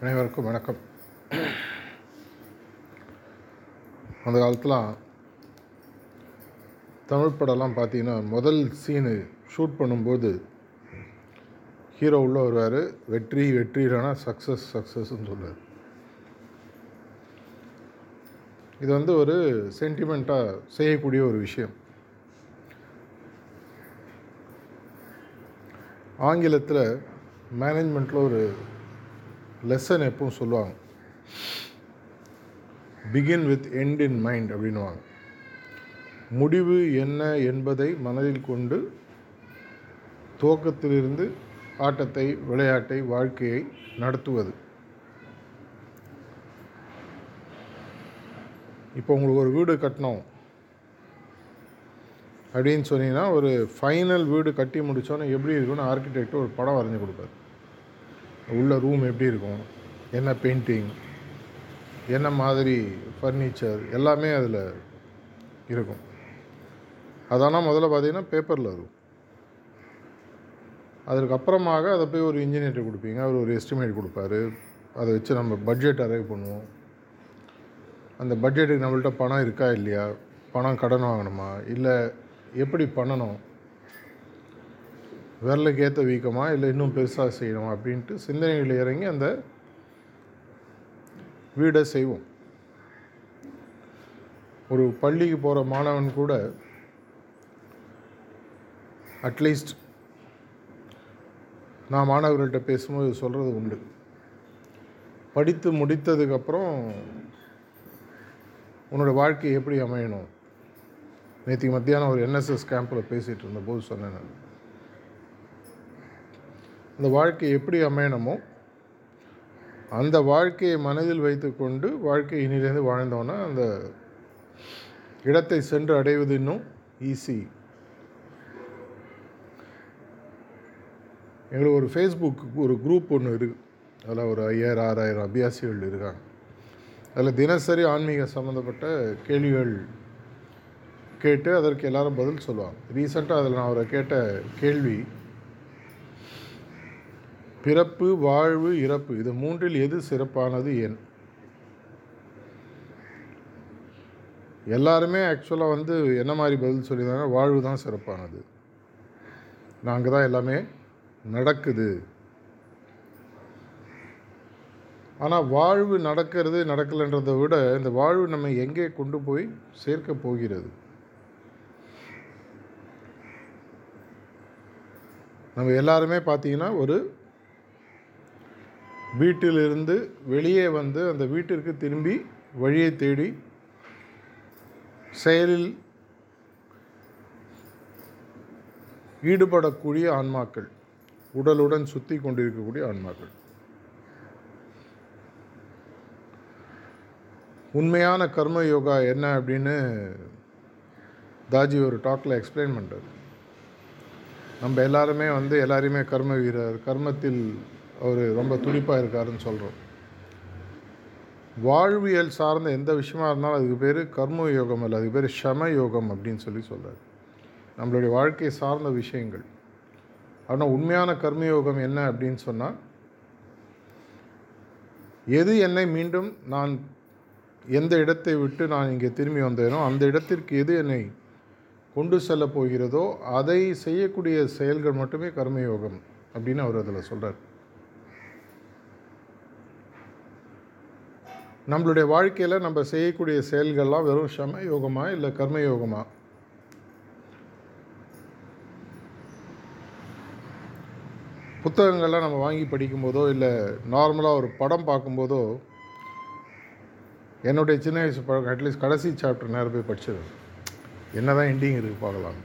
அனைவருக்கும் வணக்கம். அந்த காலத்தில் தமிழ் படம்லாம் பார்த்தீங்கன்னா முதல் சீனு ஷூட் பண்ணும்போது ஹீரோ உள்ளே வருவார். வெற்றி வெற்றினா சக்ஸஸ் சக்ஸஸ்ன்னு சொல்லுவார். இது வந்து ஒரு சென்டிமெண்ட்டாக செய்யக்கூடிய ஒரு விஷயம். ஆங்கிலத்தில் மேனேஜ்மெண்ட்டில் ஒரு லெசன் எப்பவும் சொல்லுவாங்க. Begin with end in mind அப்படின்வாங்க முடிவு என்ன என்பதை மனதில் கொண்டு துவக்கத்திலிருந்து ஆட்டத்தை விளையாட்டை வாழ்க்கையை நடத்துவது. இப்போ உங்களுக்கு ஒரு வீடு கட்டணும். அப்படின்னு சொன்னீங்கன்னா ஒரு ஃபைனல் வீடு கட்டி முடித்தோன்னே எப்படி இருக்குன்னு ஆர்கிடெக்ட் ஒரு படம் வரைஞ்சி கொடுப்பாரு. உள்ள ரூம் எப்படி இருக்கும்? என்ன பெயிண்டிங் என்ன மாதிரி ஃபர்னிச்சர் எல்லாமே அதில் இருக்கும். அதெல்லாம் முதல்ல பார்த்தீங்கன்னா பேப்பரில் இருக்கும் அதற்கப்புறமாக அதை போய் ஒரு இன்ஜினியர்கிட்ட கொடுப்பீங்க. அவர் ஒரு எஸ்டிமேட் கொடுப்பாரு. அதை வச்சு நம்ம பட்ஜெட் அரைவ் பண்ணுவோம். அந்த பட்ஜெட்டுக்கு நம்மள்ட்ட பணம் இருக்கா இல்லையா? பணம் கடன் வாங்கணுமா? இல்லை எப்படி பண்ணணும்? விரலுக்கு ஏற்ற வீக்கமா இல்லை இன்னும் பெருசாக செய்யணுமா அப்படின்ட்டு சிந்தனைகள் இறங்கி அந்த வீடை செய்வோம். ஒரு பள்ளிக்கு போகிற மாணவன் கூட அட்லீஸ்ட் நான் மாணவர்கள்ட்ட பேசும்போது சொல்கிறது உண்டு. படித்து முடித்ததுக்கப்புறம் உன்னோட வாழ்க்கை எப்படி அமையணும்? நேற்று மத்தியானம் ஒரு என்எஸ்எஸ் கேம்பில் பேசிகிட்டு இருந்தபோது சொன்னேன் நான். அந்த வாழ்க்கை எப்படி அமையணுமோ அந்த வாழ்க்கையை மனதில் வைத்துக்கொண்டு வாழ்க்கை இனிலேருந்து வாழ்ந்தோன்னா அந்த இடத்தை சென்று அடைவது இன்னும் ஈஸி எங்களுக்கு ஒரு ஃபேஸ்புக் ஒரு குரூப் ஒன்று இருக்குது அதில் ஒரு ஐயாயிரம் ஆறாயிரம் அபியாசிகள் இருக்காங்க. அதில் தினசரி ஆன்மீக சம்மந்தப்பட்ட கேள்விகள் கேட்டு அதற்கு எல்லாரும் பதில் சொல்லுவாங்க. ரீசெண்டாக அதில் நான் அவரை கேட்ட கேள்வி பிறப்பு வாழ்வு இறப்பு இது மூன்றில் எது சிறப்பானது ஏன்? எல்லாருமே ஆக்சுவலாக வந்து என்ன மாதிரி பதில் சொல்லியிருந்தாங்க? வாழ்வு தான் சிறப்பானது. நாங்கள் தான் எல்லாமே நடக்குது. ஆனால் வாழ்வு நடக்கிறது நடக்கலைன்றதை விட இந்த வாழ்வு நம்ம எங்கே கொண்டு போய் சேர்க்க போகிறது? நம்ம எல்லாருமே பார்த்தீங்கன்னா ஒரு வீட்டிலிருந்து வெளியே வந்து அந்த வீட்டிற்கு திரும்பி வழியை தேடி செயலில் ஈடுபடக்கூடிய ஆன்மாக்கள் உடலுடன் சுற்றி கொண்டிருக்கக்கூடிய ஆன்மாக்கள். உண்மையான கர்ம யோகா என்ன அப்படின்னு தாஜி ஒரு டாக்கில் எக்ஸ்பிளைன் பண்ணுறாரு நம்ம எல்லாருமே வந்து எல்லாரையுமே கர்ம வீரர் கர்மத்தில் அவர் ரொம்ப துடிப்பாக இருக்காருன்னு சொல்கிறோம் வாழ்வியல் சார்ந்த எந்த விஷயமா இருந்தாலும் அதுக்கு பேர் கர்ம யோகம் இல்லை அதுக்கு பேர் ஷம யோகம் அப்படின்னு சொல்லி சொல்கிறார் நம்மளுடைய வாழ்க்கை சார்ந்த விஷயங்கள். ஆனால் உண்மையான கர்மயோகம் என்ன அப்படின்னு சொன்னால் எது என்னை மீண்டும் நான் எந்த இடத்தை விட்டு நான் இங்கே திரும்பி வந்தேனோ அந்த இடத்திற்கு எது என்னை கொண்டு செல்ல போகிறதோ அதை செய்யக்கூடிய செயல்கள் மட்டுமே கர்மயோகம் அப்படின்னு அவர் அதில் சொல்கிறார் நம்மளுடைய வாழ்க்கையில் நம்ம செய்யக்கூடிய செயல்கள்லாம் வெறும் சம யோகமா இல்லை கர்ம யோகமா புத்தகங்கள்லாம் நம்ம வாங்கி படிக்கும்போதோ இல்லை நார்மலாக ஒரு படம் பார்க்கும்போதோ என்னுடைய சின்ன வயசு பழக்கம் அட்லீஸ்ட் கடைசி சாப்டர் நேரம் போய் படிச்சிடும் என்ன தான் எண்டிங் இருக்குது பார்க்கலாம்.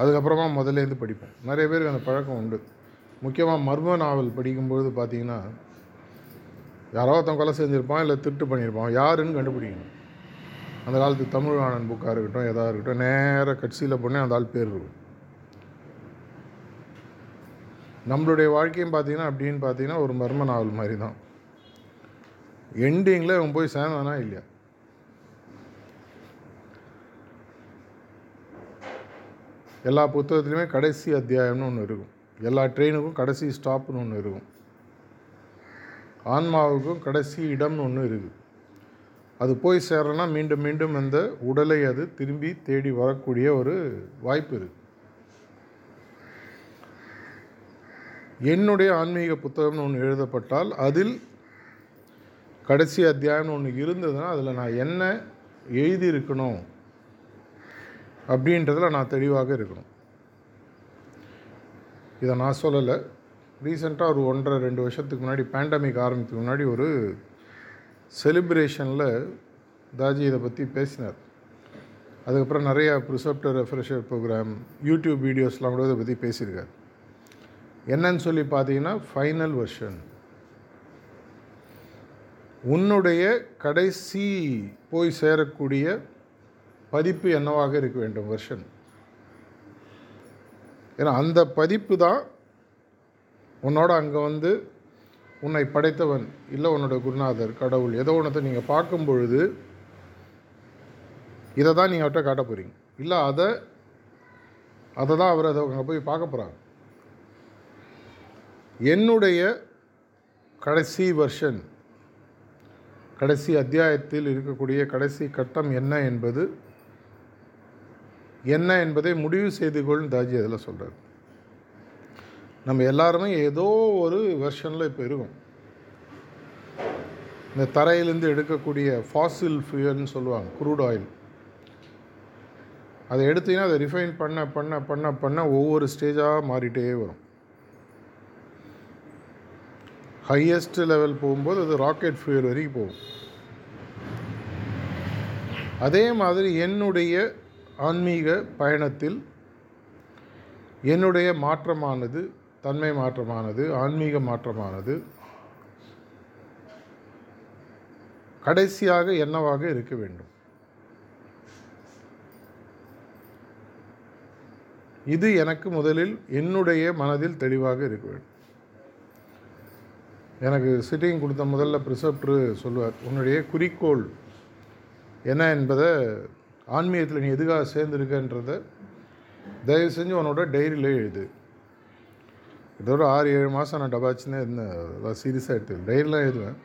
அதுக்கப்புறமா முதல்லேருந்து படிப்பேன். நிறைய பேருக்கு அந்த பழக்கம் உண்டு. முக்கியமாக மர்ம நாவல் படிக்கும்பொழுது பார்த்தீங்கன்னா யாரோ ஒருத்தன் கொலை செஞ்சுருப்பான் இல்லை திருட்டு பண்ணியிருப்பான் யாருன்னு கண்டுபிடிக்கணும். அந்த காலத்து தமிழ் புக்காக இருக்கட்டும் எதாக இருக்கட்டும் நேராக கட்சியில் போனே அந்த ஆள் பேர் இருக்கும். நம்மளுடைய வாழ்க்கையும் பார்த்தீங்கன்னா அப்படின்னு பார்த்தீங்கன்னா ஒரு மர்ம நாவல் மாதிரி தான் எண்டிங்கில் இவன் போய் சேர்ந்தானா இல்லையா? எல்லா புத்தகத்துலேயுமே கடைசி அத்தியாயம்னு ஒன்று இருக்கும். எல்லா ட்ரெயினுக்கும் கடைசி ஸ்டாப்னு ஒன்று இருக்கும். ஆன்மாவுக்கும் கடைசி இடம்னு ஒன்று இருக்குது அது போய் சேரனா மீண்டும் மீண்டும் அந்த உடலை அது திரும்பி தேடி வரக்கூடிய ஒரு வாய்ப்பு இருக்குது என்னுடைய ஆன்மீக புத்தகம்னு ஒன்று எழுதப்பட்டால் அதில் கடைசி அத்தியாயம்னு ஒன்று இருந்ததுன்னா அதில் நான் என்ன எழுதியிருக்கணும் அப்படின்றதில் நான் தெளிவாக இருக்கணும். இதை நான் சொல்லலை. ரீசெண்டாக ஒரு ஒன்றரை ரெண்டு வருஷத்துக்கு முன்னாடி பேண்டமிக் ஆரம்பித்துக்கு முன்னாடி ஒரு செலிப்ரேஷனில் தாஜி இதை பற்றி பேசினார். அதுக்கப்புறம் நிறையா ப்ரிசப்டர் ரெஃப்ரெஷர் ப்ரோக்ராம் யூடியூப் வீடியோஸ்லாம் கூட இதை பற்றி பேசியிருக்காரு. என்னன்னு சொல்லி பார்த்தீங்கன்னா ஃபைனல் வெர்ஷன் உன்னுடைய கடைசி போய் சேரக்கூடிய பதிப்பு என்னவாக இருக்க வேண்டும் வெர்ஷன் ஏன்னா அந்த பதிப்பு தான் உன்னோட அங்கே வந்து உன்னை படைத்தவன் இல்லை உன்னோட குருநாதர் கடவுள். ஏதோ ஒன்றத்தை நீங்கள் பார்க்கும் பொழுது இதை தான் நீங்கள் அவர்கிட்ட காட்ட போகிறீங்க இல்லை அதை அதை தான் அவர் அதை அங்கே போய் பார்க்க போகிறாங்க என்னுடைய கடைசி வெர்ஷன் கடைசி அத்தியாயத்தில் இருக்கக்கூடிய கடைசி கட்டம் என்ன என்பது என்ன என்பதை முடிவு செய்து கொள் தாஜி அதில் சொல்கிறார் நம்ம எல்லாருமே ஏதோ ஒரு வெர்ஷனில் இப்போ இருக்கோம். இந்த தரையிலேருந்து எடுக்கக்கூடிய ஃபாசில் ஃபியூயல்னு சொல்லுவாங்க குரூட் ஆயில் அதை எடுத்தீங்கன்னா அதை ரிஃபைன் பண்ண பண்ண பண்ண பண்ண ஒவ்வொரு ஸ்டேஜாக மாறிட்டே வரும். ஹையஸ்ட் லெவல் போகும்போது அது ராக்கெட் ஃபியூயல் வரைக்கும் போகும். அதே மாதிரி என்னுடைய ஆன்மீக பயணத்தில் என்னுடைய மாற்றமானது தன்மை மாற்றமானது ஆன்மீக மாற்றமானது. கடைசியாக என்னவாக இருக்க வேண்டும்? இது எனக்கு முதலில் என்னுடைய மனதில் தெளிவாக இருக்க வேண்டும். எனக்கு சிட்டிங் கொடுத்த முதல்ல ப்ரிசப்டர் சொல்லுவார் உன்னுடைய குறிக்கோள் என்ன என்பதை ஆன்மீகத்தில் நீ எதுக்காக சேர்ந்துருக்கன்றத தயவு செஞ்சு உன்னோட டைரியில் எழுது. இதோட ஆறு ஏழு மாதம் நான் டபாச்சுன்னே இருந்தேன். அதான் சீரியஸாக எடுத்து டைரிலாம் எழுதுவேன்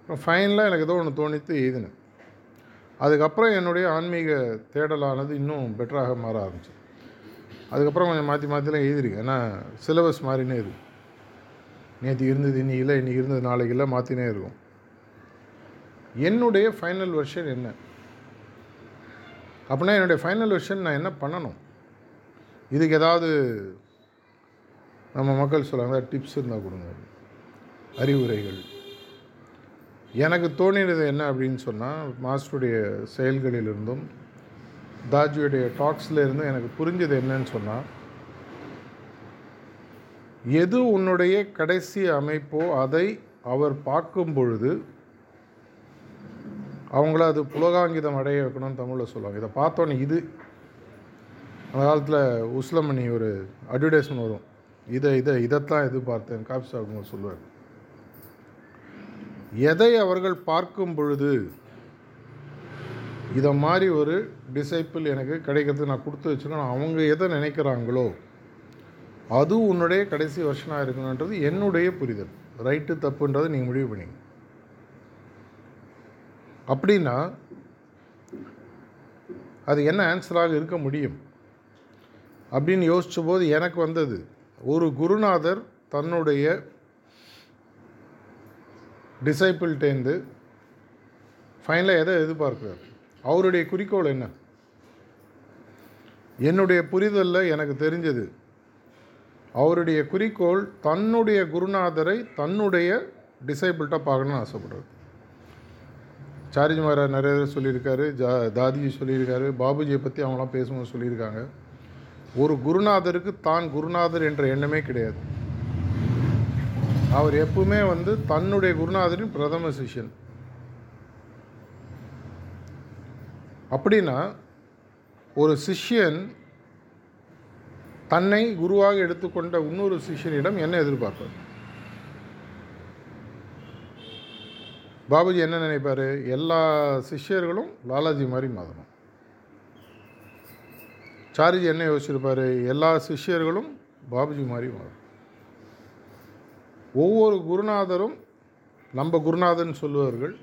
அப்புறம் ஃபைனலாக எனக்கு ஏதோ ஒன்று தோணித்து எழுதினேன் அதுக்கப்புறம் என்னுடைய ஆன்மீக தேடலானது இன்னும் பெட்டராக மாற ஆரம்பிச்சு. அதுக்கப்புறம் கொஞ்சம் மாற்றி மாற்றிலாம் எழுதிருக்கேன். ஏன்னா சிலபஸ் மாறினே இருக்கு நேற்று இருந்தது இன்னைக்கு இல்லை இன்றைக்கி இருந்தது நாளைக்கு இல்லை மாற்றினே இருக்கும். என்னுடைய ஃபைனல் வெர்ஷன் என்ன? அப்படின்னா என்னுடைய ஃபைனல் வெர்ஷன் நான் என்ன பண்ணணும்? இதுக்கு ஏதாவது நம்ம மக்கள் சொல்லுவாங்க டிப்ஸ் இருந்தால் கொடுங்க. அறிவுரைகள். எனக்கு தோணினது என்ன அப்படின்னு சொன்னால் மாஸ்டருடைய செயல்களிலிருந்தும் தாஜியுடைய டாக்ஸில் இருந்தும் எனக்கு புரிஞ்சது என்னன்னு சொன்னால் எது உன்னுடைய கடைசி அமைப்போ அதை அவர் பார்க்கும் பொழுது அவங்கள அது புலகாங்கிதம் அடைய வைக்கணும்னு தமிழில் சொல்லுவாங்க. இதை பார்த்தோன்னே இது. அந்த காலத்தில் உஸ்லமணி ஒரு அட்வர்டைஸ்மெண்ட் வரும். இதை இதை இதைத்தான் எதிர்பார்த்தேன். காஃபி சாப்பிடுங்க சொல்லுவார். எதை அவர்கள் பார்க்கும் பொழுது இதை மாதிரி ஒரு டிசைப்பிள் எனக்கு கிடைக்கிறது நான் கொடுத்து வச்சுக்கணும் அவங்க எதை நினைக்கிறாங்களோ அது உன்னுடைய கடைசி வருஷனாக இருக்கணுன்றது என்னுடைய புரிதல். ரைட்டு தப்புன்றதை நீங்கள் முடிவு பண்ணிங்க அப்படின்னா அது என்ன ஆன்சராக இருக்க முடியும்? அப்படின்னு யோசித்த போது எனக்கு வந்தது ஒரு குருநாதர் தன்னுடைய டிசைப்பிள்டேந்து ஃபைனலாக எதை எதிர்பார்க்குறார்? அவருடைய குறிக்கோள் என்ன? என்னுடைய புரிதலில் எனக்கு தெரிஞ்சது. அவருடைய குறிக்கோள் தன்னுடைய குருநாதரை தன்னுடைய டிசைபிள்கிட்ட பார்க்கணும்னு ஆசைப்படுறாரு சாரிஜி மாரா நிறைய சொல்லியிருக்காரு ஜா தாதிஜி சொல்லியிருக்காரு பாபுஜியை பற்றி அவங்களாம் பேசும்போது சொல்லியிருக்காங்க. ஒரு குருநாதருக்கு தான் குருநாதர் என்ற எண்ணமே கிடையாது. அவர் எப்பவுமே வந்து தன்னுடைய குருநாதரின் பிரதம சிஷ்யன். அப்படின்னா ஒரு சிஷ்யன் தன்னை குருவாக எடுத்துக்கொண்ட இன்னொரு சிஷ்யனிடம் என்ன எதிர்பார்ப்பார்? பாபுஜி என்ன நினைப்பார்? எல்லா சிஷ்யர்களும் லாலாஜி மாதிரி மாறணும். சாரிஜி என்ன யோசிச்சிருப்பார்? எல்லா சிஷ்யர்களும் பாபுஜி மாதிரி மாறும். ஒவ்வொரு குருநாதரும் நம்ம குருநாதன் சொல்லுவார்கள்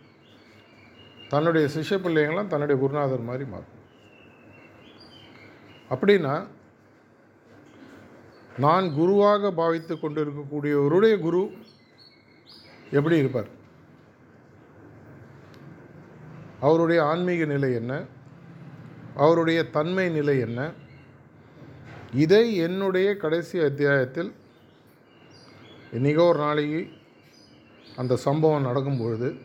தன்னுடைய சிஷ்ய பிள்ளைங்களாம் தன்னுடைய குருநாதர் மாதிரி மாறும். அப்படின்னா நான் குருவாக பாவித்து கொண்டிருக்கக்கூடியவருடைய குரு எப்படி இருப்பார்? அவருடைய ஆன்மீக நிலை என்ன? அவருடைய தன்மை நிலை என்ன? இதை என்னுடைய கடைசி அத்தியாயத்தில் என்னைக்கோ ஒரு நாளைக்கு அந்த சம்பவம் நடக்கும் பொழுது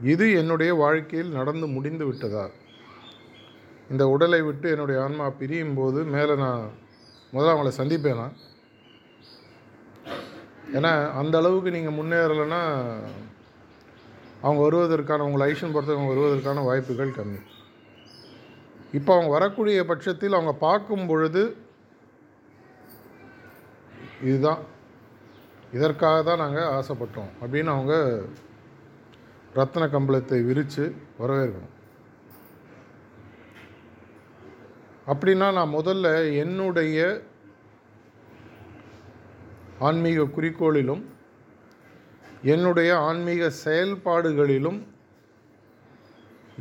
இது என்னுடைய வாழ்க்கையில் நடந்து முடிந்து விட்டதா? இந்த உடலை விட்டு என்னுடைய ஆன்மா பிரியும் போது மேலே நான் முதல்ல அவங்கள சந்திப்பேனா? ஏன்னா அந்த அளவுக்கு நீங்கள் முன்னேறலைன்னா அவங்க வருவதற்கான உங்களை ஐஷன் பொறுத்தவங்க வருவதற்கான வாய்ப்புகள் கம்மி. இப்போ அவங்க வரக்கூடிய பட்சத்தில் அவங்க பார்க்கும் பொழுது இதுதான். இதற்காக தான் நாங்கள் ஆசைப்பட்டோம். அப்படின்னு அவங்க ரத்ன கம்பளத்தை விரித்து வரவேற்கணும். அப்படின்னா நான் முதல்ல என்னுடைய ஆன்மீக குறிக்கோளிலும் என்னுடைய ஆன்மீக செயல்பாடுகளிலும்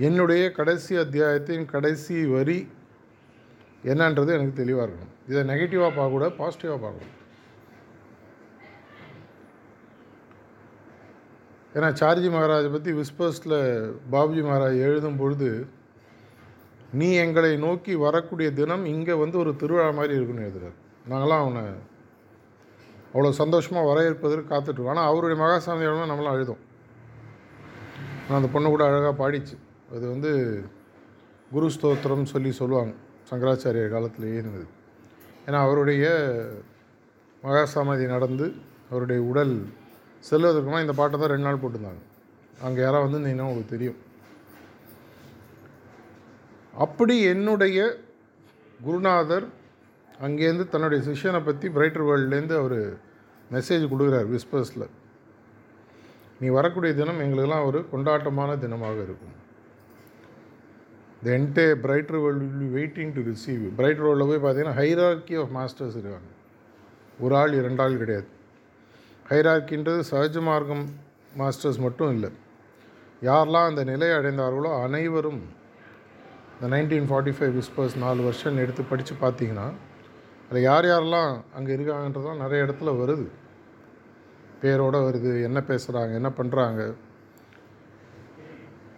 என்னுடைய கடைசி அத்தியாயத்தின் கடைசி வரி என்னன்றது எனக்கு தெளிவாக இருக்கணும். இதை நெகட்டிவாக பார்க்கக்கூடாது பாசிட்டிவாக பார்க்கணும் ஏன்னா சார்ஜி மகாராஜை பற்றி விஸ்பர்ஸில் பாபுஜி மகாராஜ் எழுதும் பொழுது நீ எங்களை நோக்கி வரக்கூடிய தினம் இங்கே வந்து ஒரு திருவிழா மாதிரி இருக்குன்னு எழுதுறாரு. நாங்களாம் அவனை அவ்வளோ சந்தோஷமாக வரவேற்பதற்கு காத்துட்ருக்கோம் ஆனால் அவருடைய மகாசாமி நம்மளாம் எழுதும் ஆனால் அந்த பொண்ணு கூட அழகாக பாடிச்சு. அது வந்து குரு ஸ்தோத்திரம் சொல்லி சொல்லுவாங்க. சங்கராச்சாரியர் காலத்திலேயே இருந்தது. ஏன்னா அவருடைய மகாசமாதி நடந்து அவருடைய உடல் செல்வதற்குமா இந்த பாட்டை தான் ரெண்டு நாள் போட்டிருந்தாங்க. அங்கே யாராவது வந்து உங்களுக்கு தெரியும். அப்படி என்னுடைய குருநாதர் அங்கேருந்து தன்னுடைய சிஷ்யனை பற்றி பிரைட்டர் வேர்ல்ட்லேருந்து அவர் மெசேஜ் கொடுக்குறார் விஸ்பர்ஸில் நீ வரக்கூடிய தினம் எங்களுக்கெல்லாம் ஒரு கொண்டாட்டமான தினமாக இருக்கும். The end brighter world will be waiting to receive brighter வேர்ல்டில் போய் பார்த்தீங்கன்னா ஹைரார்கி ஆஃப் மாஸ்டர்ஸ் இருக்காங்க. ஒரு ஆள் இரண்டு ஆள் கிடையாது. ஹைரார்கின்றது சகஜ மார்க்கம் மாஸ்டர்ஸ் மட்டும் இல்லை. யாரெல்லாம் அந்த நிலையை அடைந்தார்களோ அனைவரும் இந்த நைன்டீன் ஃபார்ட்டி ஃபைவ் விஸ்பர்ஸ் நாலு வருஷம் எடுத்து படித்து பார்த்தீங்கன்னா அதில் யார் யாரெல்லாம் அங்கே இருக்காங்கன்றதும் நிறைய இடத்துல வருது. பேரோடு வருது என்ன பேசுகிறாங்க என்ன பண்ணுறாங்க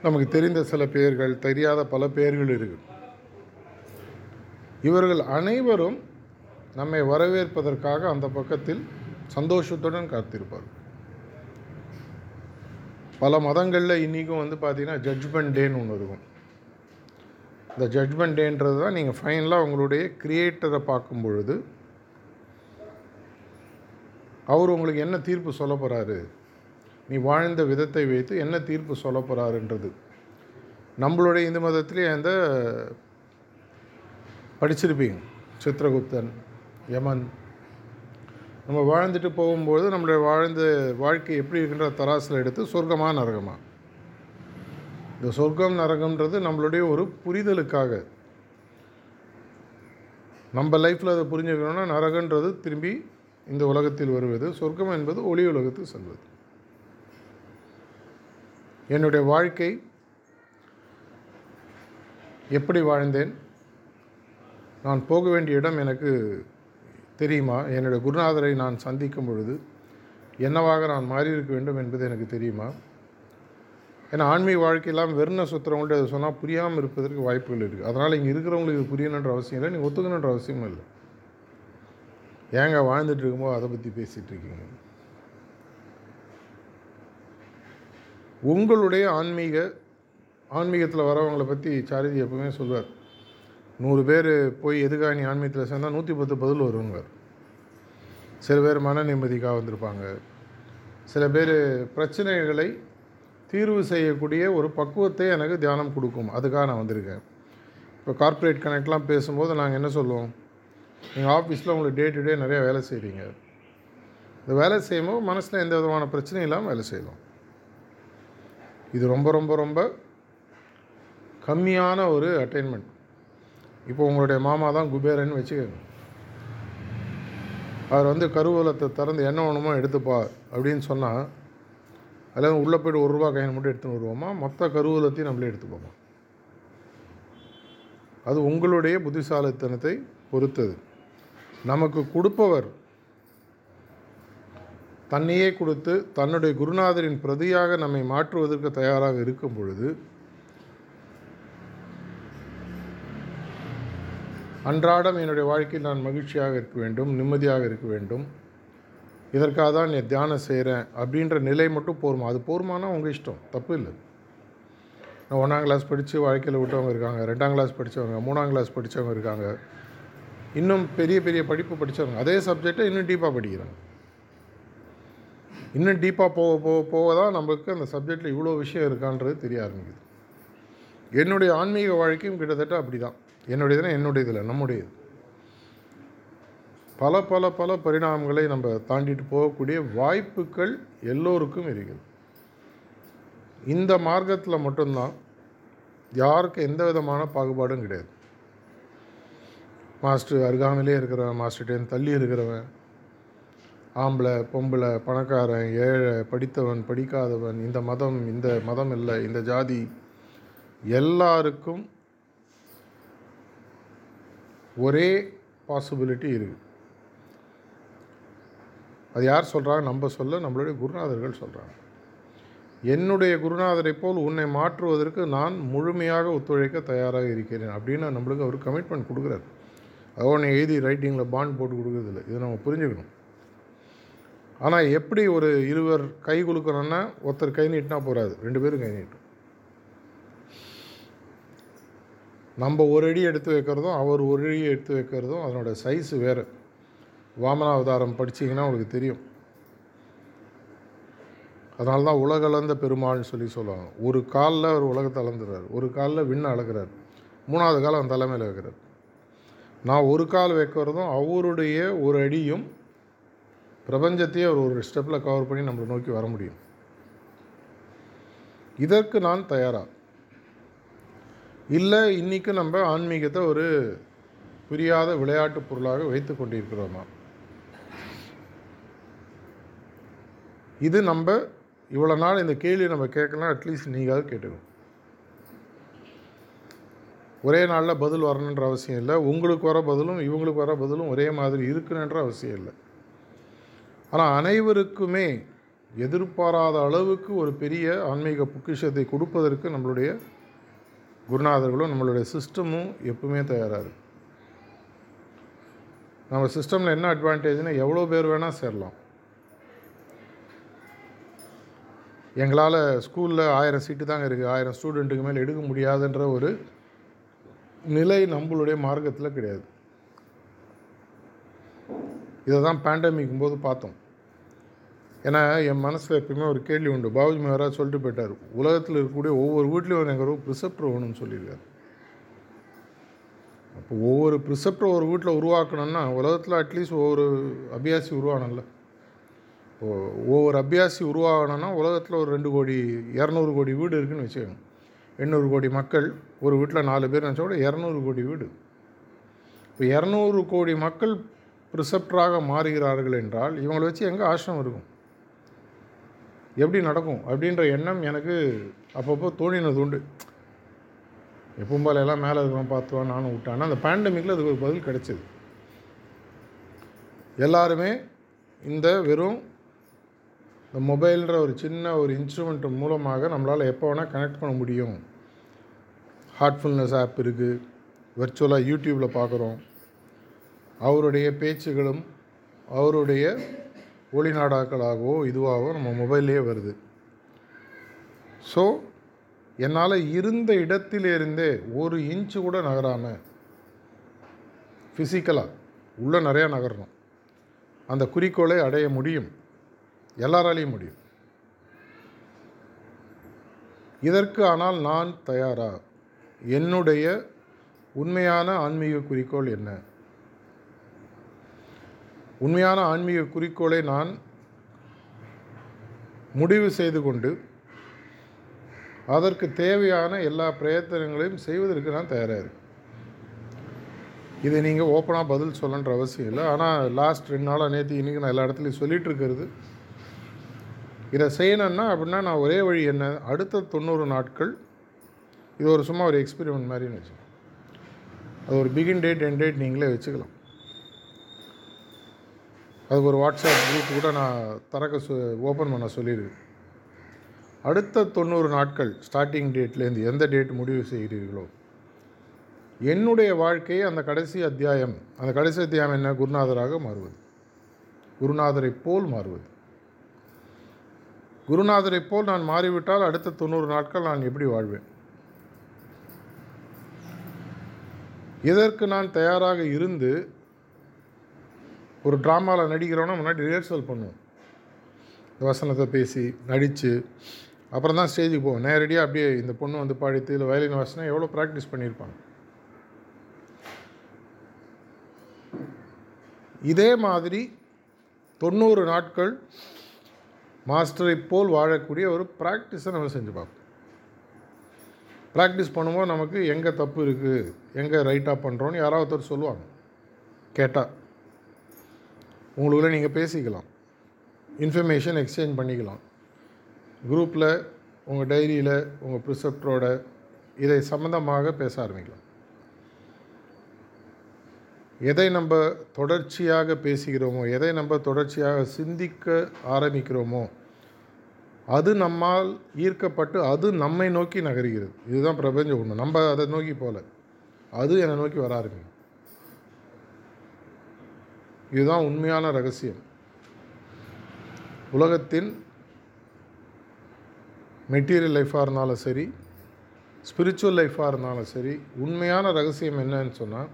நமக்கு தெரிந்த சில பெயர்கள் தெரியாத பல பெயர்கள் இருக்குது இவர்கள் அனைவரும் நம்மை வரவேற்பதற்காக அந்த பக்கத்தில் சந்தோஷத்துடன் காத்திருப்பார் பல மதங்களில் இன்றைக்கும் வந்து பார்த்திங்கன்னா ஜட்ஜ்மெண்ட் டேன்னு ஒன்று இருக்கும். இந்த ஜட்ஜ்மெண்ட் டேன்றது தான் நீங்கள் ஃபைனலாக உங்களுடைய கிரியேட்டரை பார்க்கும் பொழுது அவர் உங்களுக்கு என்ன தீர்ப்பு சொல்ல போகிறாரு நீ வாழ்ந்த விதத்தை வைத்து என்ன தீர்ப்பு சொல்ல போகிறாருன்றது நம்மளுடைய இந்து மதத்திலே அந்த படிச்சிருப்பீங்க. சித்திரகுப்தன் யமன். நம்ம வாழ்ந்துட்டு போகும்போது நம்மளுடைய வாழ்ந்த வாழ்க்கை எப்படி இருக்கின்ற தராசில் எடுத்து சொர்க்கமாக நரகமாக இந்த சொர்க்கம் நரகம்ன்றது நம்மளுடைய ஒரு புரிதலுக்காக. நம்ம லைஃப்பில் அதை புரிஞ்சுக்கணும்னா நரகன்றது திரும்பி இந்த உலகத்தில் வருவது சொர்க்கம் என்பது ஒளி உலகத்தில் செல்வது. என்னுடைய வாழ்க்கை எப்படி வாழ்ந்தேன்? நான் போக வேண்டிய இடம் எனக்கு தெரியுமா? என்னுடைய குருநாதரை நான் சந்திக்கும் பொழுது என்னவாக நான் மாறியிருக்க வேண்டும் என்பது எனக்கு தெரியுமா? ஏன்னா ஆன்மீக வாழ்க்கையெல்லாம் வெறுன சுற்றுறவங்கள்ட்ட அதை சொன்னால் புரியாமல் இருப்பதற்கு வாய்ப்புகள் இருக்குது அதனால் இங்கே இருக்கிறவங்களுக்கு இது புரியணுன்ற அவசியம் இல்லை. நீங்கள் ஒத்துக்கணுன்ற அவசியமும் இல்லை. ஏங்க வாழ்ந்துட்டு இருக்கும்போது அதை பற்றி பேசிகிட்டு இருக்கீங்க? உங்களுடைய ஆன்மீக ஆன்மீகத்தில் வரவங்களை பற்றி சாரதி எப்பவுமே சொல்வார் நூறு பேர் போய் எதுக்காக நீ ஆன்மீகத்தில் சேர்ந்தால் நூற்றி பத்து பதில் வருவாங்க. சில பேர் மன நிம்மதிக்காக வந்திருப்பாங்க. சில பேர் பிரச்சனைகளை தீர்வு செய்யக்கூடிய ஒரு பக்குவத்தை எனக்கு தியானம் கொடுக்கும். அதுக்காக நான் வந்திருக்கேன். இப்போ கார்ப்பரேட் கனெக்ட்லாம் பேசும்போது நாங்கள் என்ன சொல்லுவோம்? நீங்கள் ஆஃபீஸில் உங்களுக்கு டே டு டே நிறையா வேலை செய்கிறீங்க இந்த வேலை செய்யும்போது மனசில் எந்த விதமான பிரச்சனையும் இல்லாமல் வேலை செய்யலாம். இது ரொம்ப ரொம்ப ரொம்ப கம்மியான ஒரு அட்டைன்மெண்ட் இப்போ உங்களுடைய மாமா தான் குபேரன் வச்சுக்கோங்க. அவர் வந்து கருவூலத்தை திறந்து என்ன வேணுமோ எடுத்துப்பா அப்படின்னு சொன்னால் அதில் உள்ளே போய்ட்டு ஒரு ரூபா கையில் மட்டும் எடுத்துன்னு வருவோமா? மொத்த கருவூலத்தையும் நம்மளே எடுத்துப்போமா? அது உங்களுடைய புத்திசாலித்தனத்தை பொறுத்தது. நமக்கு கொடுப்பவர் தன்னையே கொடுத்து தன்னுடைய குருநாதரின் பிரதியாக நம்மை மாற்றுவதற்கு தயாராக இருக்கும் பொழுது அன்றாடம் என்னுடைய வாழ்க்கையில் நான் மகிழ்ச்சியாக இருக்க வேண்டும் நிம்மதியாக இருக்க வேண்டும். இதற்காக தான் நீ தியானம் செய்கிறேன் அப்படின்ற நிலை மட்டும் போருமா? அது போருமானா உங்கள் இஷ்டம்? தப்பு இல்லை. நான் ஒன்றாம் கிளாஸ் படித்து வாழ்க்கையில் விட்டவங்க இருக்காங்க ரெண்டாம் கிளாஸ் படித்தவங்க மூணாம் கிளாஸ் படித்தவங்க இருக்காங்க. இன்னும் பெரிய பெரிய படிப்பு படித்தவங்க அதே சப்ஜெக்டை இன்னும் டீப்பாக படிக்கிறாங்க. இன்னும் டீப்பாக போக போக போக தான் நம்மளுக்கு அந்த சப்ஜெக்டில் இவ்வளோ விஷயம் இருக்கான்றது தெரிய ஆரம்பிக்குது. என்னுடைய ஆன்மீக வாழ்க்கையும் கிட்டத்தட்ட அப்படி தான் என்னுடையதுனா என்னுடையது இல்லை நம்முடையது. பல பல பல பரிணாமங்களை நம்ம தாண்டிட்டு போகக்கூடிய வாய்ப்புகள் எல்லோருக்கும் இருக்குது. இந்த மார்க்கத்தில் மட்டும்தான் யாருக்கு எந்த விதமான பாகுபாடும் கிடையாது. மாஸ்டர் அருகாமலே இருக்கிறவன் மாஸ்டர்கிட்ட தள்ளி இருக்கிறவன் ஆம்பளை பொம்பளை பணக்காரன் ஏழை படித்தவன் படிக்காதவன் இந்த மதம் இந்த மதம் இல்லை இந்த ஜாதி. எல்லாருக்கும் ஒரே பாசிபிலிட்டி இருக்குது அது யார் சொல்கிறாங்க நம்ம சொல்ல நம்மளுடைய குருநாதர்கள் சொல்கிறாங்க என்னுடைய குருநாதரை போல் உன்னை மாற்றுவதற்கு நான் முழுமையாக ஒத்துழைக்க தயாராக இருக்கிறேன் அப்படின்னு நம்மளுக்கு அவர் கமிட்மெண்ட் கொடுக்குறாரு. அதை உன்னை எழுதி ரைட்டிங்கில் பாண்ட் போட்டு கொடுக்குறதில்ல. இதை நம்ம புரிஞ்சுக்கணும். ஆனால் எப்படி ஒரு இருவர் கை கொடுக்கணும்னா ஒருத்தர் கை நீட்டினா போகாது ரெண்டு பேரும் கை நீட்டும். நம்ம ஒரு அடி எடுத்து வைக்கிறதும் அவர் ஒரு அடி எடுத்து வைக்கிறதும் அதனோட சைஸு வேறு. வாமனாவதாரம் படிச்சிங்கன்னா உங்களுக்கு தெரியும். அதனால தான் உலகளந்த பெருமாள்னு சொல்லி சொல்லுவாங்க. ஒரு காலில் அவர் உலகத்தை அளந்துடுறார் ஒரு காலில் விண்ணை அளக்கிறார் மூணாவது காலம் அவன் தலைமையில் வைக்கிறார். நான் ஒரு கால் வைக்கிறதும் அவருடைய ஒரு அடியும் பிரபஞ்சத்தையே அவர் ஒரு ஸ்டெப்பில் கவர் பண்ணி நம்மளை நோக்கி வர முடியும். இதற்கு நான் தயாராக இல்லை இன்றைக்கும் நம்ம ஆன்மீகத்தை ஒரு புரியாத விளையாட்டு பொருளாக வைத்து கொண்டிருக்கிறோமா? இது நம்ம இவ்வளோ நாள் இந்த கேள்வி நம்ம கேட்கலாம் அட்லீஸ்ட் நீங்களாவது கேட்டுக்கணும் ஒரே நாளில் பதில் வரணுன்ற அவசியம் இல்லை. உங்களுக்கு வர பதிலும் இவங்களுக்கு வர பதிலும் ஒரே மாதிரி இருக்குன்ற அவசியம் இல்லை. ஆனால் அனைவருக்குமே எதிர்பாராத அளவுக்கு ஒரு பெரிய ஆன்மீக பொக்கிஷத்தை கொடுப்பதற்கு நம்மளுடைய குருநாதர்களும் நம்மளுடைய சிஸ்டமும் எப்பவுமே தயாராக நம்ம சிஸ்டமில் என்ன அட்வான்டேஜ்னால் எவ்வளோ பேர் வேணால் சேரலாம். எங்களால் ஸ்கூலில் ஆயிரம் சீட்டு தாங்க இருக்குது ஆயிரம் ஸ்டூடெண்ட்டுக்கு மேலே எடுக்க முடியாதுன்ற ஒரு நிலை நம்மளுடைய மார்க்கத்தில் கிடையாது. இதை தான் பேண்டமிக்கும் போது பார்த்தோம். ஏன்னா என் மனசில் எப்பயுமே ஒரு கேள்வி உண்டு. பாபுஜி மகாராஜ் சொல்லிட்டு போயிட்டார். உலகத்தில் இருக்கக்கூடிய ஒவ்வொரு வீட்லேயும் எங்கள் ஒரு ப்ரிசெப்டர் வேணும்னு சொல்லியிருக்காரு. அப்போ ஒவ்வொரு ப்ரிசெப்டர் ஒரு வீட்டில் உருவாக்கணும்னா உலகத்தில் அட்லீஸ்ட் ஒவ்வொரு அபியாசி உருவாகணும்ல. இப்போது ஒவ்வொரு அபியாசி உருவாகணும்னா உலகத்தில் ஒரு ரெண்டு கோடி இரநூறு கோடி வீடு இருக்குதுன்னு வச்சுக்கோங்க. எண்ணூறு கோடி மக்கள் ஒரு வீட்டில் நாலு பேர் நினச்சா கூட இரநூறு கோடி வீடு. இப்போ இரநூறு கோடி மக்கள் ப்ரிசெப்டராக மாறுகிறார்கள் என்றால் இவங்களை வச்சு எங்கே ஆசிரமம் இருக்கும்? எப்படி நடக்கும் அப்படின்ற எண்ணம் எனக்கு அப்பப்போ தோணினது உண்டு. எப்பவும் போல எல்லாம் மேலே இருக்கிறோம் பார்த்துவான் நானும் விட்டான். அந்த பேண்டமிக்கில் அதுக்கு ஒரு பதில் கிடைச்சிது. எல்லாருமே இந்த வெறும் இந்த மொபைல்ன்ற ஒரு சின்ன ஒரு இன்ஸ்ட்ருமெண்ட் மூலமாக நம்மளால் எப்போ வேணால் கனெக்ட் பண்ண முடியும். ஹார்ட்ஃபுல்னஸ் ஆப் இருக்குது வெர்ச்சுவலாக யூடியூப்பில் பார்க்குறோம். அவருடைய பேச்சுகளும் அவருடைய ஒளிநாடாக்களாகவோ இதுவாகவோ நம்ம மொபைல்லே வருது. ஸோ என்னால் இருந்த இடத்திலிருந்தே ஒரு இன்ச்சு கூட நகராமல் ஃபிசிக்கலாக உள்ளே நிறையா நகரணும். அந்த குறிக்கோளை அடைய முடியும். எல்லாராலையும் முடியும். இதற்கு ஆனால் நான் தயாரா? என்னுடைய உண்மையான ஆன்மீக குறிக்கோள் என்ன? உண்மையான ஆன்மீக குறிக்கோளை நான் முடிவு செய்து கொண்டு அதற்கு தேவையான எல்லா பிரயத்தனங்களையும் செய்வதற்கு நான் தயாராக இருக்கேன். இதை நீங்கள் ஓப்பனாக பதில் சொல்லன்ற அவசியம் இல்லை. ஆனால் லாஸ்ட் ரெண்டு நாளாக நேற்று இன்றைக்கி நான் எல்லா இடத்துலையும் சொல்லிகிட்டு இருக்கிறது. இதை செய்யணும்னா அப்படின்னா நான் ஒரே வழி என்ன? அடுத்த தொண்ணூறு நாட்கள் இது ஒரு சும்மா ஒரு எக்ஸ்பெரிமெண்ட் மாதிரின்னு வச்சுக்கோங்க. அது ஒரு பிகின் டேட் என் டேட் நீங்களே வச்சுக்கலாம். அதுக்கு ஒரு வாட்ஸ்அப் குரூப் கூட நான் திறக்க சொ ஓப்பன் பண்ண சொல்லியிருக்கேன் அடுத்த தொண்ணூறு நாட்கள் ஸ்டார்டிங் டேட்லேருந்து எந்த டேட் முடிவு செய்கிறீர்களோ என்னுடைய வாழ்க்கையை அந்த கடைசி அத்தியாயம் அந்த கடைசி அத்தியாயம் என்ன? குருநாதராக மாறுவது. குருநாதரை போல் மாறுவது. குருநாதரை போல் நான் மாறிவிட்டால் அடுத்த தொண்ணூறு நாட்கள் நான் எப்படி வாழ்வேன்? இதற்கு நான் தயாராக இருந்து ஒரு ட்ராமாவில் நடிக்கிறோன்னா முன்னாடி ரிஹர்சல் பண்ணுவோம். இந்த வசனத்தை பேசி நடித்து அப்புறம் தான் ஸ்டேஜுக்கு போவோம். நேரடியாக அப்படியே இந்த பொண்ணு வந்து பாடித்து இல்லை வயலின் வாசனை எவ்வளோ ப்ராக்டிஸ் பண்ணியிருப்பாங்க? இதே மாதிரி தொண்ணூறு நாட்கள் மாஸ்டரை போல் வாழக்கூடிய ஒரு ப்ராக்டிஸை நம்ம செஞ்சு பார்ப்போம். ப்ராக்டிஸ் பண்ணும்போது நமக்கு எங்கே தப்பு இருக்குது எங்கே ரைட்டாக பண்ணுறோன்னு யாராவது ஒருத்தர் சொல்லுவாங்க. கேட்டால் உங்களுக்குள்ளே நீங்கள் பேசிக்கலாம். இன்ஃபர்மேஷன் எக்ஸ்சேஞ்ச் பண்ணிக்கலாம். குரூப்பில் உங்கள் டைரியில் உங்கள் ப்ரிசெப்டரோட இதை சம்மந்தமாக பேச ஆரம்பிக்கலாம். எதை நம்ம தொடர்ச்சியாக பேசுகிறோமோ எதை நம்ம தொடர்ச்சியாக சிந்திக்க ஆரம்பிக்கிறோமோ அது நம்மால் ஈர்க்கப்பட்டு அது நம்மை நோக்கி நகர்கிறது. இதுதான் பிரபஞ்ச ஒன்று நம்ம அதை நோக்கி போகல. அது என்னை நோக்கி வர ஆரம்பிக்கும் இதுதான் உண்மையான ரகசியம். உலகத்தின் மெட்டீரியல் லைஃபாக இருந்தாலும் சரி ஸ்பிரிச்சுவல் லைஃபாக இருந்தாலும் சரி உண்மையான ரகசியம் என்னன்னு சொன்னால்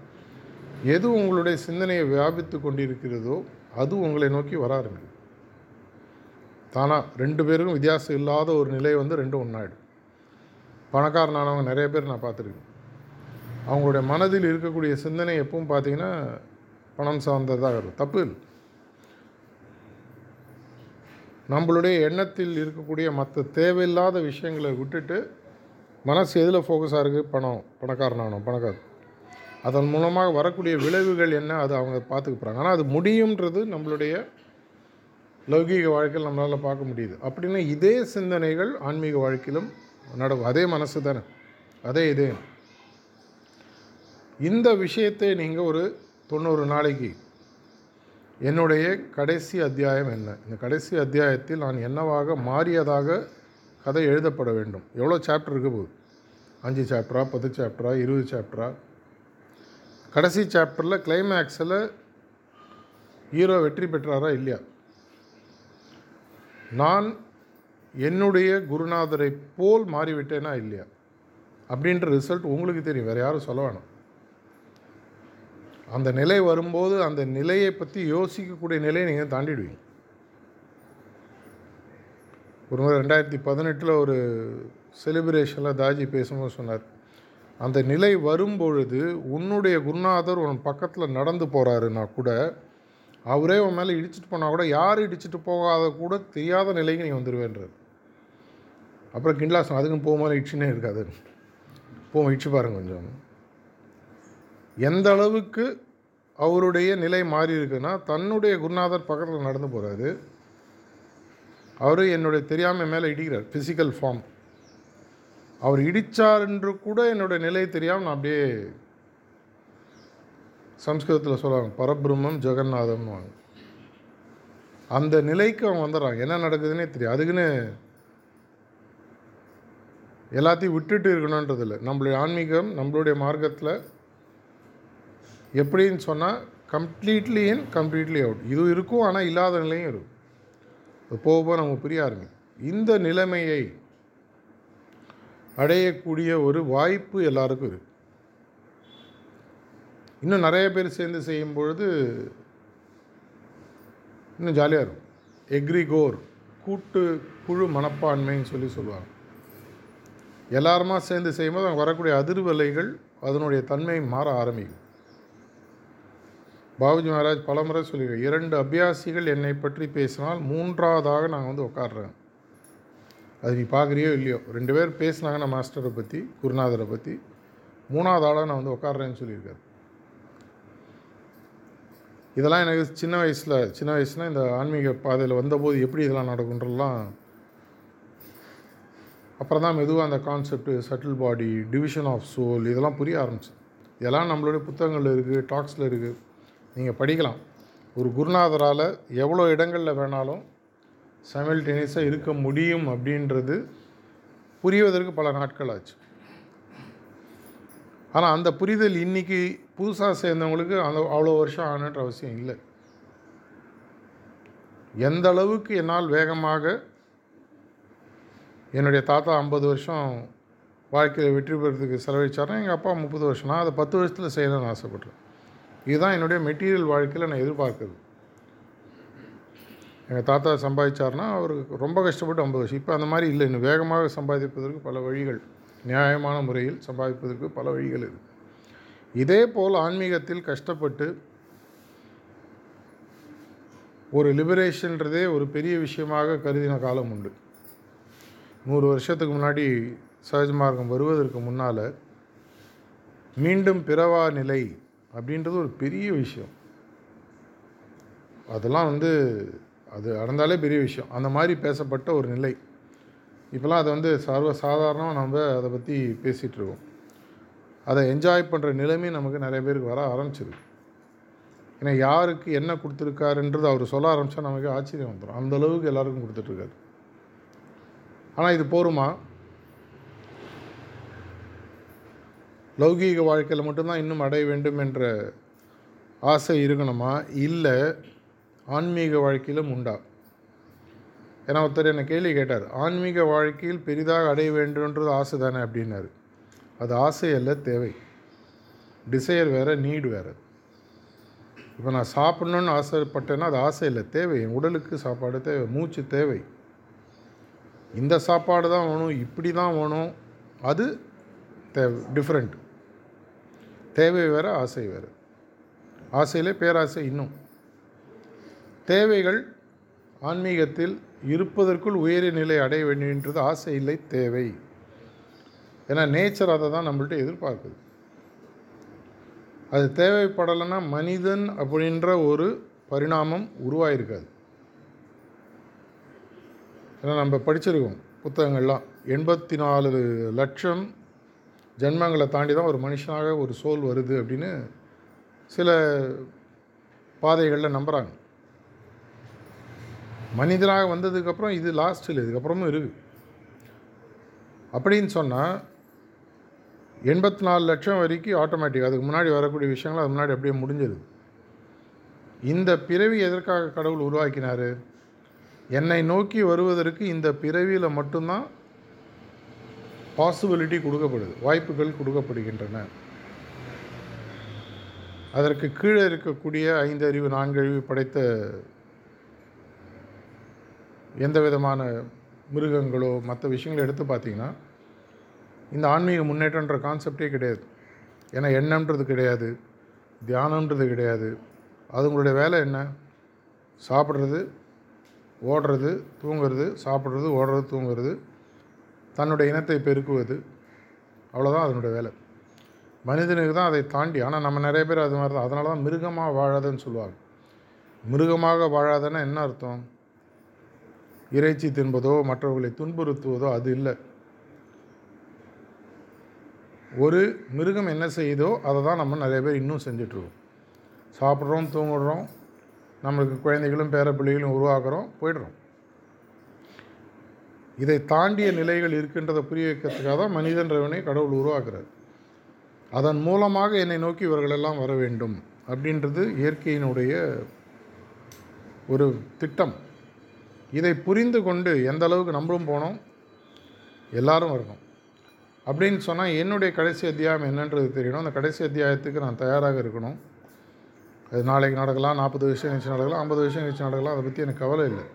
எது உங்களுடைய சிந்தனையை வியாபித்து கொண்டிருக்கிறதோ அது உங்களை நோக்கி வர ஆரம்பிக்கும். தானாக ரெண்டு பேருக்கும் வித்தியாசம் இல்லாத ஒரு நிலை வந்து ரெண்டும் ஒன்றாயிடும் பணக்காரனானவங்க நிறைய பேர் நான் பார்த்துருக்கேன். அவங்களுடைய மனதில் இருக்கக்கூடிய சிந்தனை எப்பவும் பார்த்தீங்கன்னா பணம் சார்ந்ததாக இருக்கும். தப்பு இல்லை. நம்மளுடைய எண்ணத்தில் இருக்கக்கூடிய மற்ற தேவையில்லாத விஷயங்களை விட்டுட்டு மனசு எதில் ஃபோக்கஸாக இருக்குது பணம். பணக்காரனானோம் பணக்காரன் அதன் மூலமாக வரக்கூடிய விளைவுகள் என்ன? அது அவங்க பார்த்துக்கப்படுறாங்க. ஆனால் அது முடியுன்றது நம்மளுடைய லௌகீக வாழ்க்கையில் நம்மளால் பார்க்க முடியுது. அப்படின்னா இதே சிந்தனைகள் ஆன்மீக வாழ்க்கையிலும் நடக்கும். அதே மனசு தானே? அதே இதே. இந்த விஷயத்தை நீங்கள் ஒரு தொண்ணூறு நாளைக்கு என்னுடைய கடைசி அத்தியாயம் என்ன? இந்த கடைசி அத்தியாயத்தில் நான் என்னவாக மாறியதாக கதை எழுதப்பட வேண்டும். எவ்வளோ சாப்டர் இருக்க போகுது? அஞ்சு சாப்டரா பத்து சாப்டரா இருபது சாப்டரா கடைசி சாப்டரில் கிளைமேக்ஸில் ஹீரோ வெற்றி பெற்றாரா இல்லையா? நான் என்னுடைய குருநாதரை போல் மாறிவிட்டேனா இல்லையா? அப்படின்ற ரிசல்ட் உங்களுக்கு தெரியும். வேறு யாரும் சொல்ல வேணாம். அந்த நிலை வரும்போது அந்த நிலையை பற்றி யோசிக்கக்கூடிய நிலையை நீங்கள் தாண்டிடுவீங்க. ஒரு முறை ரெண்டாயிரத்தி பதினெட்டில் ஒரு செலிப்ரேஷனில் தாஜி பேசும்போது சொன்னார் அந்த நிலை வரும்பொழுது உன்னுடைய குருநாதர் உன் பக்கத்தில் நடந்து போகிறாருன்னா கூட அவரே உன் மேலே இடிச்சிட்டு போனால் கூட யார் இடிச்சிட்டு போகாத கூட தெரியாத நிலைக்கு நீ வந்துடுவேன்றார் அப்புறம் கிண்ட்லாசன் அதுக்கும் போகும்போது இடிச்சுனே இருக்காது. போவோம் இடிச்சு பாருங்க கொஞ்சம். எந்த அளவுக்கு அவருடைய நிலை மாறி இருக்குன்னா தன்னுடைய குருநாதர் பக்கத்தில் நடந்து போகிறாரு அவர் என்னுடைய தெரியாமல் மேலே இடிக்கிறார் ஃபிசிக்கல் ஃபார்ம் அவர் இடித்தார் என்று கூட என்னுடைய நிலை தெரியாமல் நான் அப்படியே சம்ஸ்கிருதத்தில் சொல்லுவாங்க பரபிரம்மம் ஜெகநாதன்னுவாங்க அந்த நிலைக்கு அவங்க வந்துடுறாங்க என்ன நடக்குதுன்னே தெரியும் அதுக்குன்னு எல்லாத்தையும் விட்டுட்டு இருக்கணுன்றது இல்லை நம்மளுடைய ஆன்மீகம் நம்மளுடைய மார்க்கத்தில் எப்படின்னு சொன்னால் கம்ப்ளீட்லி இன் கம்ப்ளீட்லி அவுட் இது இருக்கும் ஆனால் இல்லாத நிலையும் இருக்கும். அது போக போக நம்ம புரிய ஆரம்பிக்கும். இந்த நிலைமையை அடையக்கூடிய ஒரு வாய்ப்பு எல்லாருக்கும் இருக்குது இன்னும் நிறைய பேர் சேர்ந்து செய்யும் பொழுது இன்னும் ஜாலியாக இருக்கும். எக்ரிகோர் கூட்டு குழு மனப்பான்மைன்னு சொல்லி சொல்லுவாங்க. எல்லாருமா சேர்ந்து செய்யும்போது அங்கே வரக்கூடிய அதிர்வலைகள் அதனுடைய தன்மை மாற ஆரம்பிக்கும். பாபுஜி மகாராஜ் பலமுறை சொல்லியிருக்கேன் இரண்டு அபியாசிகள் என்னை பற்றி பேசினால் மூன்றாவதாக நான் வந்து உட்காடுறேன் அது நீ பார்க்குறியோ இல்லையோ ரெண்டு பேர் பேசினாங்கன்னா மாஸ்டரை பற்றி குருநாதரை பற்றி மூணாவது ஆளாக நான் வந்து உட்காடுறேன்னு சொல்லியிருக்காரு. இதெல்லாம் எனக்கு சின்ன வயசில் சின்ன வயசில் இந்த ஆன்மீக பாதையில் வந்தபோது எப்படி இதெல்லாம் நடக்குன்றலாம் அப்புறம் தான் மெதுவாக அந்த concept subtle body division of soul இதெல்லாம் புரிய ஆரம்பிச்சு இதெல்லாம் நம்மளுடைய புத்தகங்கள் இருக்குது டாக்ஸில் இருக்குது நீங்கள் படிக்கலாம். ஒரு குருநாதரால் எவ்வளோ இடங்களில் வேணாலும் சைமல்டேனியஸாக இருக்க முடியும் அப்படின்றது புரிவதற்கு பல நாட்கள் ஆச்சு. ஆனால் அந்த புரிதல் இன்றைக்கி புதுசாக சேர்ந்தவங்களுக்கு அந்த அவ்வளோ வருஷம் ஆகணுன்ற அவசியம் இல்லை. எந்த அளவுக்கு என்னால் வேகமாக என்னுடைய தாத்தா ஐம்பது வருஷம் வாழ்க்கையில் வெற்றி பெறதுக்கு செலவழிச்சாருன்னா எங்கள் அப்பா முப்பது வருஷம்னா அதை பத்து வருஷத்தில் செய்யணும்னு ஆசைப்பட்றேன். இதுதான் என்னுடைய மெட்டீரியல் வாழ்க்கையில் நான் எதிர்பார்க்குறது. எங்கள் தாத்தா சம்பாதிச்சார்னா அவருக்கு ரொம்ப கஷ்டப்பட்டு ஐம்பது வருஷம். இப்போ அந்த மாதிரி இல்லை. இன்னும் வேகமாக சம்பாதிப்பதற்கு பல வழிகள். நியாயமான முறையில் சம்பாதிப்பதற்கு பல வழிகள் இருக்குது இதே போல் ஆன்மீகத்தில் கஷ்டப்பட்டு ஒரு லிபரேஷன்றதே ஒரு பெரிய விஷயமாக கருதின காலம் உண்டு. நூறு வருஷத்துக்கு முன்னாடி சகஜ மார்க்கம் வருவதற்கு முன்னால் மீண்டும் பிறவா நிலை அப்படின்றது ஒரு பெரிய விஷயம். அதெல்லாம் வந்து அது அடர்ந்தாலே பெரிய விஷயம். அந்த மாதிரி பேசப்பட்ட ஒரு நிலை. இப்போலாம் அதை வந்து சர்வ சாதாரணமாக நம்ம அதை பற்றி பேசிகிட்ருக்கோம் அதை என்ஜாய் பண்ணுற நிலைமை நமக்கு நிறைய பேருக்கு வர ஆரம்பிச்சிருக்கு. ஏன்னா யாருக்கு என்ன கொடுத்துருக்காருன்றது அவர் சொல்ல ஆரம்பித்தா நமக்கு ஆச்சரியம் வந்துடும் அந்தளவுக்கு எல்லாருக்கும் கொடுத்துட்ருக்காரு ஆனால் இது போருமா? லௌகீக வாழ்க்கையில் மட்டும்தான் இன்னும் அடைய வேண்டும் என்ற ஆசை இருக்கணுமா? இல்லை ஆன்மீக வாழ்க்கையிலும் உண்டா? ஏன்னா ஒருத்தர் என்னை கேள்வி கேட்டார் ஆன்மீக வாழ்க்கையில் பெரிதாக அடைய வேண்டும்ன்றது ஆசை தானே? அப்படின்னாரு. அது ஆசை அல்ல தேவை. டிசையர் வேறு நீடு வேறு. இப்போ நான் சாப்பிட்ணுன்னு ஆசைப்பட்டேன்னா அது ஆசை இல்லை தேவை. என் உடலுக்கு சாப்பாடு தேவை மூச்சு தேவை. இந்த சாப்பாடு தான் வேணும் இப்படி தான் வேணும் அது தேவை டிஃப்ரெண்ட் தேவை வேறு ஆசை வேறு. ஆசையிலே பேராசை இன்னும். தேவைகள் ஆன்மீகத்தில் இருப்பதற்குள் உயரிய நிலை அடைய வேண்டியன்றது ஆசை இல்லை தேவை. ஏன்னா நேச்சர் அதை தான் நம்மள்ட்ட எதிர்பார்க்குது. அது தேவைப்படலைன்னா மனிதன் அப்படின்ற ஒரு பரிணாமம் உருவாயிருக்காது. ஏன்னா நம்ம படிச்சிருக்கோம் புத்தகங்கள்லாம். எண்பத்தி நாலு லட்சம் ஜென்மங்களை தாண்டி தான் ஒரு மனுஷனாக ஒரு சோல் வருது அப்படின்னு சில பாதைகளில் நம்புகிறாங்க மனிதனாக வந்ததுக்கப்புறம் இது லாஸ்ட்டில் இதுக்கப்புறமும் இருக்குது அப்படின்னு சொன்னால் எண்பத்தி நாலு லட்சம் வரைக்கும் ஆட்டோமேட்டிக் அதுக்கு முன்னாடி வரக்கூடிய விஷயங்கள் அது முன்னாடி அப்படியே முடிஞ்சிருது. இந்த பிறவி எதற்காக கடவுள் உருவாக்கினார்? என்னை நோக்கி வருவதற்கு இந்த பிறவியில் மட்டும்தான் பாசிபிலிட்டி கொடுக்கப்படுது வாய்ப்புகள் கொடுக்கப்படுகின்றன. அதற்கு கீழே இருக்கக்கூடிய ஐந்து அறிவு நான்கு அறிவு படைத்த எந்த விதமான மிருகங்களோ மற்ற விஷயங்களை எடுத்து பார்த்தீங்கன்னா இந்த ஆன்மீக முன்னேற்றன்ற கான்செப்டே கிடையாது. ஏன்னா எண்ணம்ன்றது கிடையாது தியானம்ன்றது கிடையாது. அதுங்களுடைய வேலை என்ன? சாப்பிட்றது ஓடுறது தூங்குறது சாப்பிட்றது ஓடுறது தூங்குறது. தன்னுடைய இனத்தை பெருக்குவது. அவ்வளோதான் அதனுடைய வேலை. மனிதனுக்கு தான் அதை தாண்டி ஆனால் நம்ம நிறைய பேர் அது மாதிரி தான் அதனால தான் மிருகமாக வாழாதுன்னு சொல்லுவாங்க. மிருகமாக வாழாதன்னா என்ன அர்த்தம்? இறைச்சி தின்பதோ மற்றவர்களை துன்புறுத்துவதோ அது இல்லை. ஒரு மிருகம் என்ன செய்யுதோ அதை தான் நம்ம நிறைய பேர் இன்னும் செஞ்சிட்ருக்கோம். சாப்பிட்றோம் தூங்குடுறோம் நம்மளுக்கு குழந்தைகளும் பேர பிள்ளைகளும் உருவாக்குறோம் போயிடுறோம். இதை தாண்டிய நிலைகள் இருக்கின்றதை புரிய வைக்கிறதுக்காக தான் மனிதன்றவனை கடவுள் உருவாக்குறார். அதன் மூலமாக என்னை நோக்கி இவர்களெல்லாம் வர வேண்டும் அப்படின்றது இயற்கையினுடைய ஒரு திட்டம். இதை புரிந்து கொண்டு எந்த அளவுக்கு நம்மளும் போனோம் எல்லாரும் வரணும். அப்படின்னு சொன்னால் என்னுடைய கடைசி அத்தியாயம் என்னன்றது தெரியணும். அந்த கடைசி அத்தியாயத்துக்கு நான் தயாராக இருக்கணும். அது நாளைக்கு நடக்கலாம் நாற்பது வருஷம் கழிச்சு நடக்கலாம் ஐம்பது வருஷம் கழிச்சு நடக்கலாம் அதை பற்றி எனக்கு கவலை இல்லை.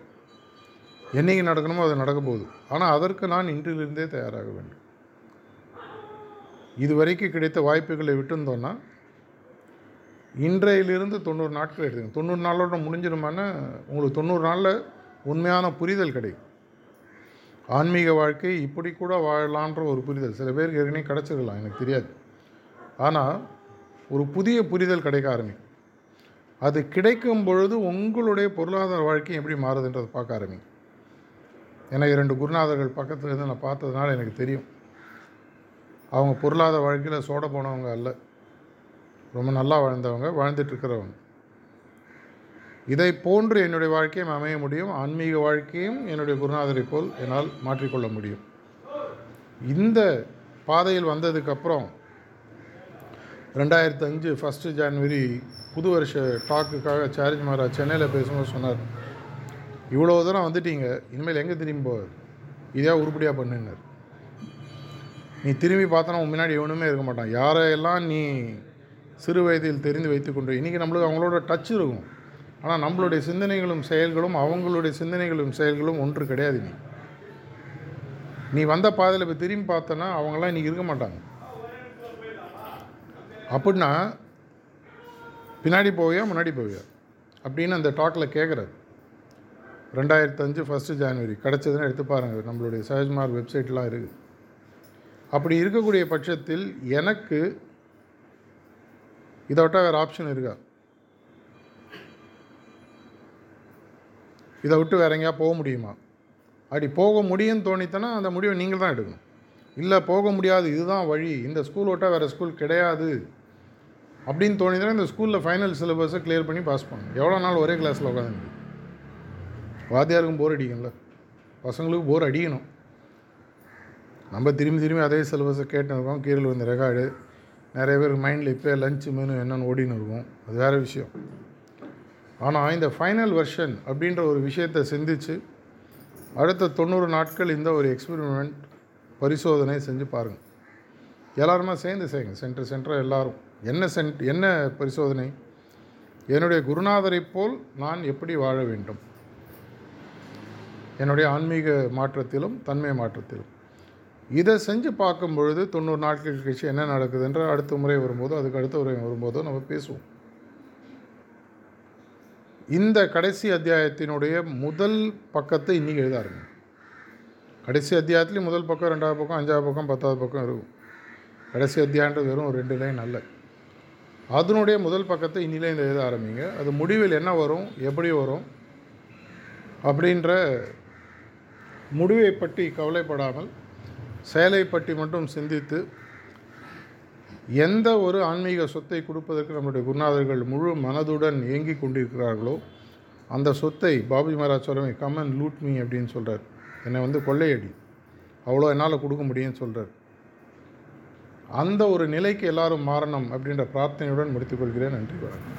என்றைக்கு நடக்கணுமோ அது நடக்க போகுது ஆனால் அதற்கு நான் இன்றிலிருந்தே தயாராக வேண்டும். இதுவரைக்கும் கிடைத்த வாய்ப்புகளை விட்டுருந்தோன்னா இன்றையிலிருந்து தொண்ணூறு நாட்கள் எடுத்துங்க தொண்ணூறு நாளோட முடிஞ்சிருமான உங்களுக்கு தொண்ணூறு நாளில் உண்மையான புரிதல் கிடைக்கும். ஆன்மீக வாழ்க்கை இப்படி கூட வாழலான்ற ஒரு புரிதல். சில பேருக்கு ஏற்கனவே கிடச்சிருக்கலாம் எனக்கு தெரியாது. ஆனால் ஒரு புதிய புரிதல் கிடைக்க ஆரம்பிக்கும். அது கிடைக்கும் பொழுது உங்களுடைய பொருளாதார வாழ்க்கை எப்படி மாறுதுன்றதை பார்க்க ஆரம்பிக்கும். ஏன்னா இரண்டு குருநாதர்கள் பக்கத்தில் இருந்து நான் பார்த்ததுனால எனக்கு தெரியும். அவங்க பொருளாதார வாழ்க்கையில் சோட போனவங்க அல்ல. ரொம்ப நல்லா வாழ்ந்தவங்க வாழ்ந்துட்டு இருக்கிறவங்க. இதை போன்று என்னுடைய வாழ்க்கையும் அமைய முடியும். ஆன்மீக வாழ்க்கையும் என்னுடைய குருநாதரை போல் என்னால் மாற்றிக்கொள்ள முடியும். இந்த பாதையில் வந்ததுக்கப்புறம் ரெண்டாயிரத்து அஞ்சு ஃபஸ்ட்டு ஜான்வரி புது வருஷ டாக்குக்காக சாரிஜ் மகாராஜ் சென்னையில் பேசும்போது சொன்னார் இவ்வளோ தூரம் வந்துட்டீங்க இனிமேல் எங்கே திரும்பி போவார் இதே உருப்படியாக பண்ணுன்னார் நீ திரும்பி பார்த்தனா உன் முன்னாடி எவனுமே இருக்க மாட்டான். யாரையெல்லாம் நீ சிறு வயதில் தெரிந்து வைத்துக்கொண்டு இன்றைக்கி நம்மளுக்கு அவங்களோட டச் இருக்கும். ஆனால் நம்மளுடைய சிந்தனைகளும் செயல்களும் அவங்களுடைய சிந்தனைகளும் செயல்களும் ஒன்று கிடையாது நீ நீ வந்த பாதையில் இப்போ திரும்பி பார்த்தனா அவங்களாம் இன்றைக்கி இருக்க மாட்டாங்க. அப்படின்னா பின்னாடி போவியா முன்னாடி போவியா? அப்படின்னு அந்த டாக்கில் கேட்குறாரு ரெண்டாயிரத்து அஞ்சு ஃபஸ்ட்டு ஜான்வரி கிடச்சதுன்னு எடுத்து பாருங்கள் நம்மளுடைய சஹஜ்மார் வெப்சைட்லாம் இருக்குது அப்படி இருக்கக்கூடிய பட்சத்தில் எனக்கு இதை விட்டால் வேறு ஆப்ஷன் இருக்கா? இதை விட்டு வேற எங்கேயா போக முடியுமா? அப்படி போக முடியும்னு தோணித்தனா அந்த முடிவை நீங்கள் தான் எடுக்கணும். இல்லை போக முடியாது. இதுதான் வழி. இந்த ஸ்கூல் விட்டால் வேறு ஸ்கூல் கிடையாது. அப்படின்னு தோணிதுன்னா இந்த ஸ்கூலில் ஃபைனல் சிலபஸை கிளியர் பண்ணி பாஸ் பண்ணணும். எவ்வளோ நாள் ஒரே கிளாஸில் உட்காந்து வாத்தியாருக்கும் போர் அடிக்கும்ல. பசங்களுக்கு போர் அடிக்கணும். நம்ம திரும்பி திரும்பி அதே சிலபஸை கேட்டுருக்கோம் இருக்கோம். கீழே வந்த ரெக்கார்டு. நிறைய பேர் மைண்டில் இப்போ லஞ்சு மெனு என்னென்னு ஓடின்னு இருக்கும். அது வேறு விஷயம். ஆனால் இந்த ஃபைனல் வெர்ஷன் அப்படின்ற ஒரு விஷயத்தை சிந்திச்சு அடுத்த தொண்ணூறு நாட்கள் இந்த ஒரு எக்ஸ்பெரிமெண்ட் பரிசோதனை செஞ்சு பாருங்கள் எல்லாருமே சேர்ந்து செய்யுங்க. சென்டர் சென்டர் எல்லாரும். என்ன சென்ட் என்ன பரிசோதனை? என்னுடைய குருநாதரைப் போல் நான் எப்படி வாழ வேண்டும்? என்னுடைய ஆன்மீக மாற்றத்திலும் தன்மை மாற்றத்திலும். இதை செஞ்சு பார்க்கும் பொழுது தொண்ணூறு நாட்கள் கழிச்சு என்ன நடக்குதுன்ற அடுத்த முறை வரும்போதோ அதுக்கு அடுத்த முறை வரும்போதோ நம்ம பேசுவோம். இந்த கடைசி அத்தியாயத்தினுடைய முதல் பக்கத்தை இன்றைக்கி எழுத ஆரம்பிக்கும் கடைசி அத்தியாயத்துலேயும் முதல் பக்கம் ரெண்டாவது பக்கம் அஞ்சாவது பக்கம் பத்தாவது பக்கம் இருக்கும். கடைசி அத்தியாயன்றது வெறும் ரெண்டு லைன் அல்ல. அதனுடைய முதல் பக்கத்தை இன்னிலே இந்த எழுத ஆரம்பிங்க. அது முடிவில் என்ன வரும் எப்படி வரும் அப்படின்ற முடிவை பற்றி கவலைப்படாமல் செயலை பற்றி மட்டும் சிந்தித்து எந்த ஒரு ஆன்மீக சொத்தை கொடுப்பதற்கு நம்முடைய குருநாதர்கள் முழு மனதுடன் இயங்கி கொண்டிருக்கிறார்களோ அந்த சொத்தை பாபி மகாராஜ் சொல்லுமே கமன் லூட் மீ அப்படின்னு சொல்கிறார் என்னை வந்து கொள்ளையடி. அவ்வளோ என்னால் கொடுக்க முடியும்னு சொல்கிறார் அந்த ஒரு நிலைக்கு எல்லாரும் மாறணும் அப்படின்ற பிரார்த்தனையுடன் முடித்துக்கொள்கிறேன் நன்றி வணக்கம்.